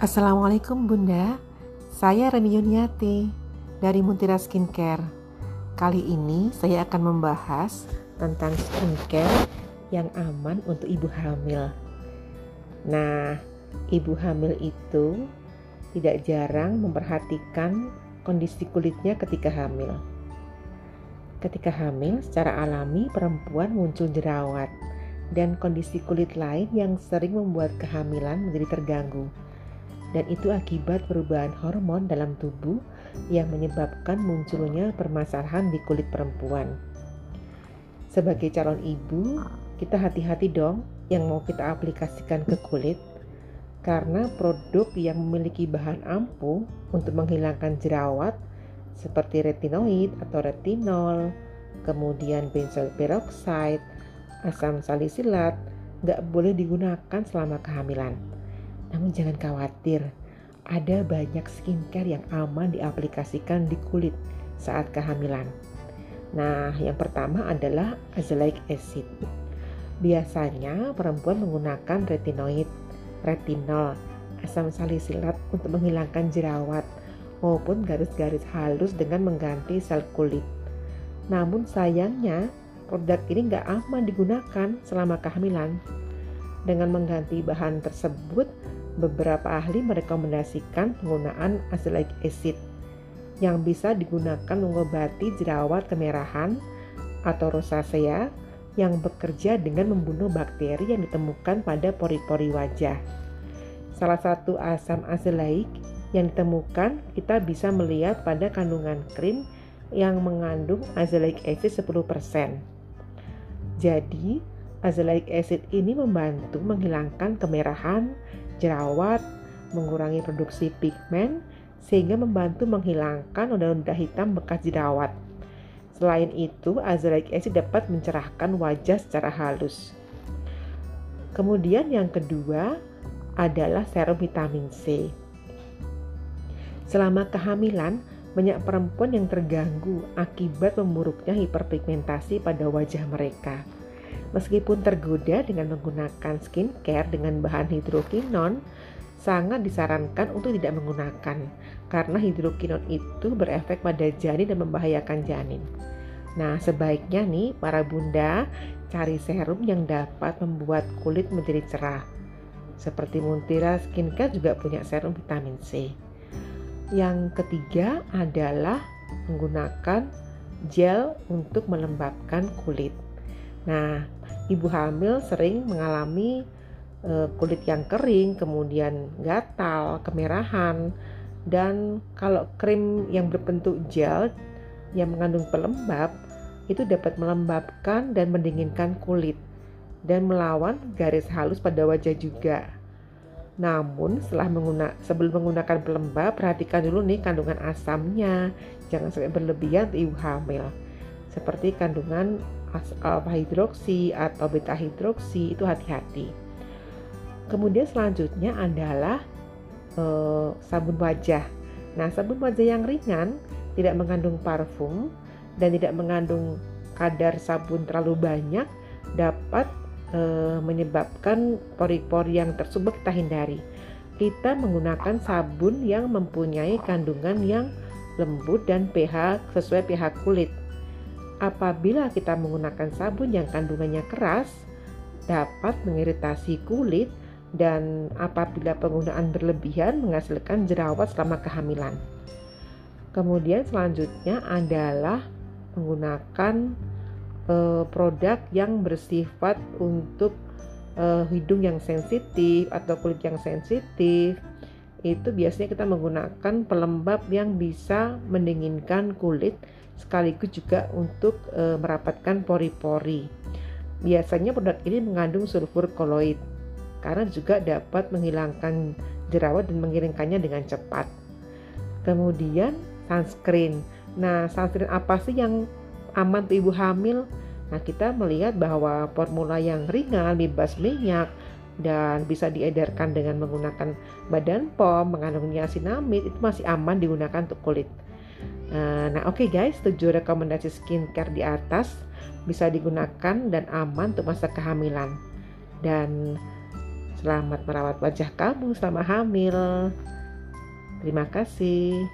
Assalamualaikum Bunda, saya Reni Yuniati dari Muntira Skincare. Kali ini saya akan membahas tentang skincare yang aman untuk ibu hamil. Nah, ibu hamil itu tidak jarang memperhatikan kondisi kulitnya ketika hamil. Ketika hamil, secara alami perempuan muncul jerawat dan kondisi kulit lain yang sering membuat kehamilan menjadi terganggu dan itu akibat perubahan hormon dalam tubuh yang menyebabkan munculnya permasalahan di kulit perempuan. Sebagai calon ibu, kita hati-hati dong yang mau kita aplikasikan ke kulit karena produk yang memiliki bahan ampuh untuk menghilangkan jerawat seperti retinoid atau retinol, kemudian benzoyl peroxide, asam salisilat nggak boleh digunakan selama kehamilan namun jangan khawatir, ada banyak skincare yang aman diaplikasikan di kulit saat kehamilan. Nah, yang pertama adalah azelaic acid. Biasanya perempuan menggunakan retinoid, retinol, asam salisilat untuk menghilangkan jerawat maupun garis-garis halus dengan mengganti sel kulit. Namun sayangnya produk ini nggak aman digunakan selama kehamilan. Dengan mengganti bahan tersebut, beberapa ahli merekomendasikan penggunaan azelaic acid yang bisa digunakan mengobati jerawat kemerahan atau rosacea yang bekerja dengan membunuh bakteri yang ditemukan pada pori-pori wajah. Salah satu asam azelaic yang ditemukan kita bisa melihat pada kandungan krim yang mengandung azelaic acid 10%. Jadi, azelaic acid ini membantu menghilangkan kemerahan, jerawat, mengurangi produksi pigmen, sehingga membantu menghilangkan noda-noda hitam bekas jerawat. Selain itu, azelaic acid dapat mencerahkan wajah secara halus. Kemudian yang kedua adalah serum vitamin C. Selama kehamilan, banyak perempuan yang terganggu akibat memburuknya hiperpigmentasi pada wajah mereka. Meskipun tergoda dengan menggunakan skincare dengan bahan hidrokinon, sangat disarankan untuk tidak menggunakan karena hidrokinon itu berefek pada janin dan membahayakan janin. Nah, sebaiknya nih para bunda cari serum yang dapat membuat kulit menjadi cerah. Seperti Muntira Skincare juga punya serum vitamin C. Yang ketiga adalah menggunakan gel untuk melembabkan kulit. Nah, ibu hamil sering mengalami uh, kulit yang kering, kemudian gatal, kemerahan, dan kalau krim yang berbentuk gel yang mengandung pelembab itu dapat melembabkan dan mendinginkan kulit dan melawan garis halus pada wajah juga. Namun setelah menggunakan sebelum menggunakan pelembab perhatikan dulu nih kandungan asamnya, jangan sampai berlebihan ibu hamil. Seperti kandungan alfa hidroksi atau beta hidroksi itu hati-hati. Kemudian selanjutnya adalah e, sabun wajah. Nah, sabun wajah yang ringan tidak mengandung parfum dan tidak mengandung kadar sabun terlalu banyak dapat e, menyebabkan pori-pori yang tersumbat kita hindari. Kita menggunakan sabun yang mempunyai kandungan yang lembut dan pH sesuai pH kulit apabila kita menggunakan sabun yang kandungannya keras dapat mengiritasi kulit dan apabila penggunaan berlebihan menghasilkan jerawat selama kehamilan. Kemudian selanjutnya adalah menggunakan uh, produk yang bersifat untuk uh, hidung yang sensitif atau kulit yang sensitif. Itu biasanya kita menggunakan pelembab yang bisa mendinginkan kulit sekaligus juga untuk e, merapatkan pori-pori. Biasanya produk ini mengandung sulfur koloid karena juga dapat menghilangkan jerawat dan mengiringkannya dengan cepat. Kemudian sunscreen. Nah, sunscreen apa sih yang aman untuk ibu hamil? Nah, kita melihat bahwa formula yang ringan, bebas minyak, dan bisa diedarkan dengan menggunakan badan POM, mengandung niacinamide itu masih aman digunakan untuk kulit. Eh, nah, oke okay guys, tujuh rekomendasi skincare di atas bisa digunakan dan aman untuk masa kehamilan. Dan Selamat merawat wajah kamu selama hamil. Terima kasih.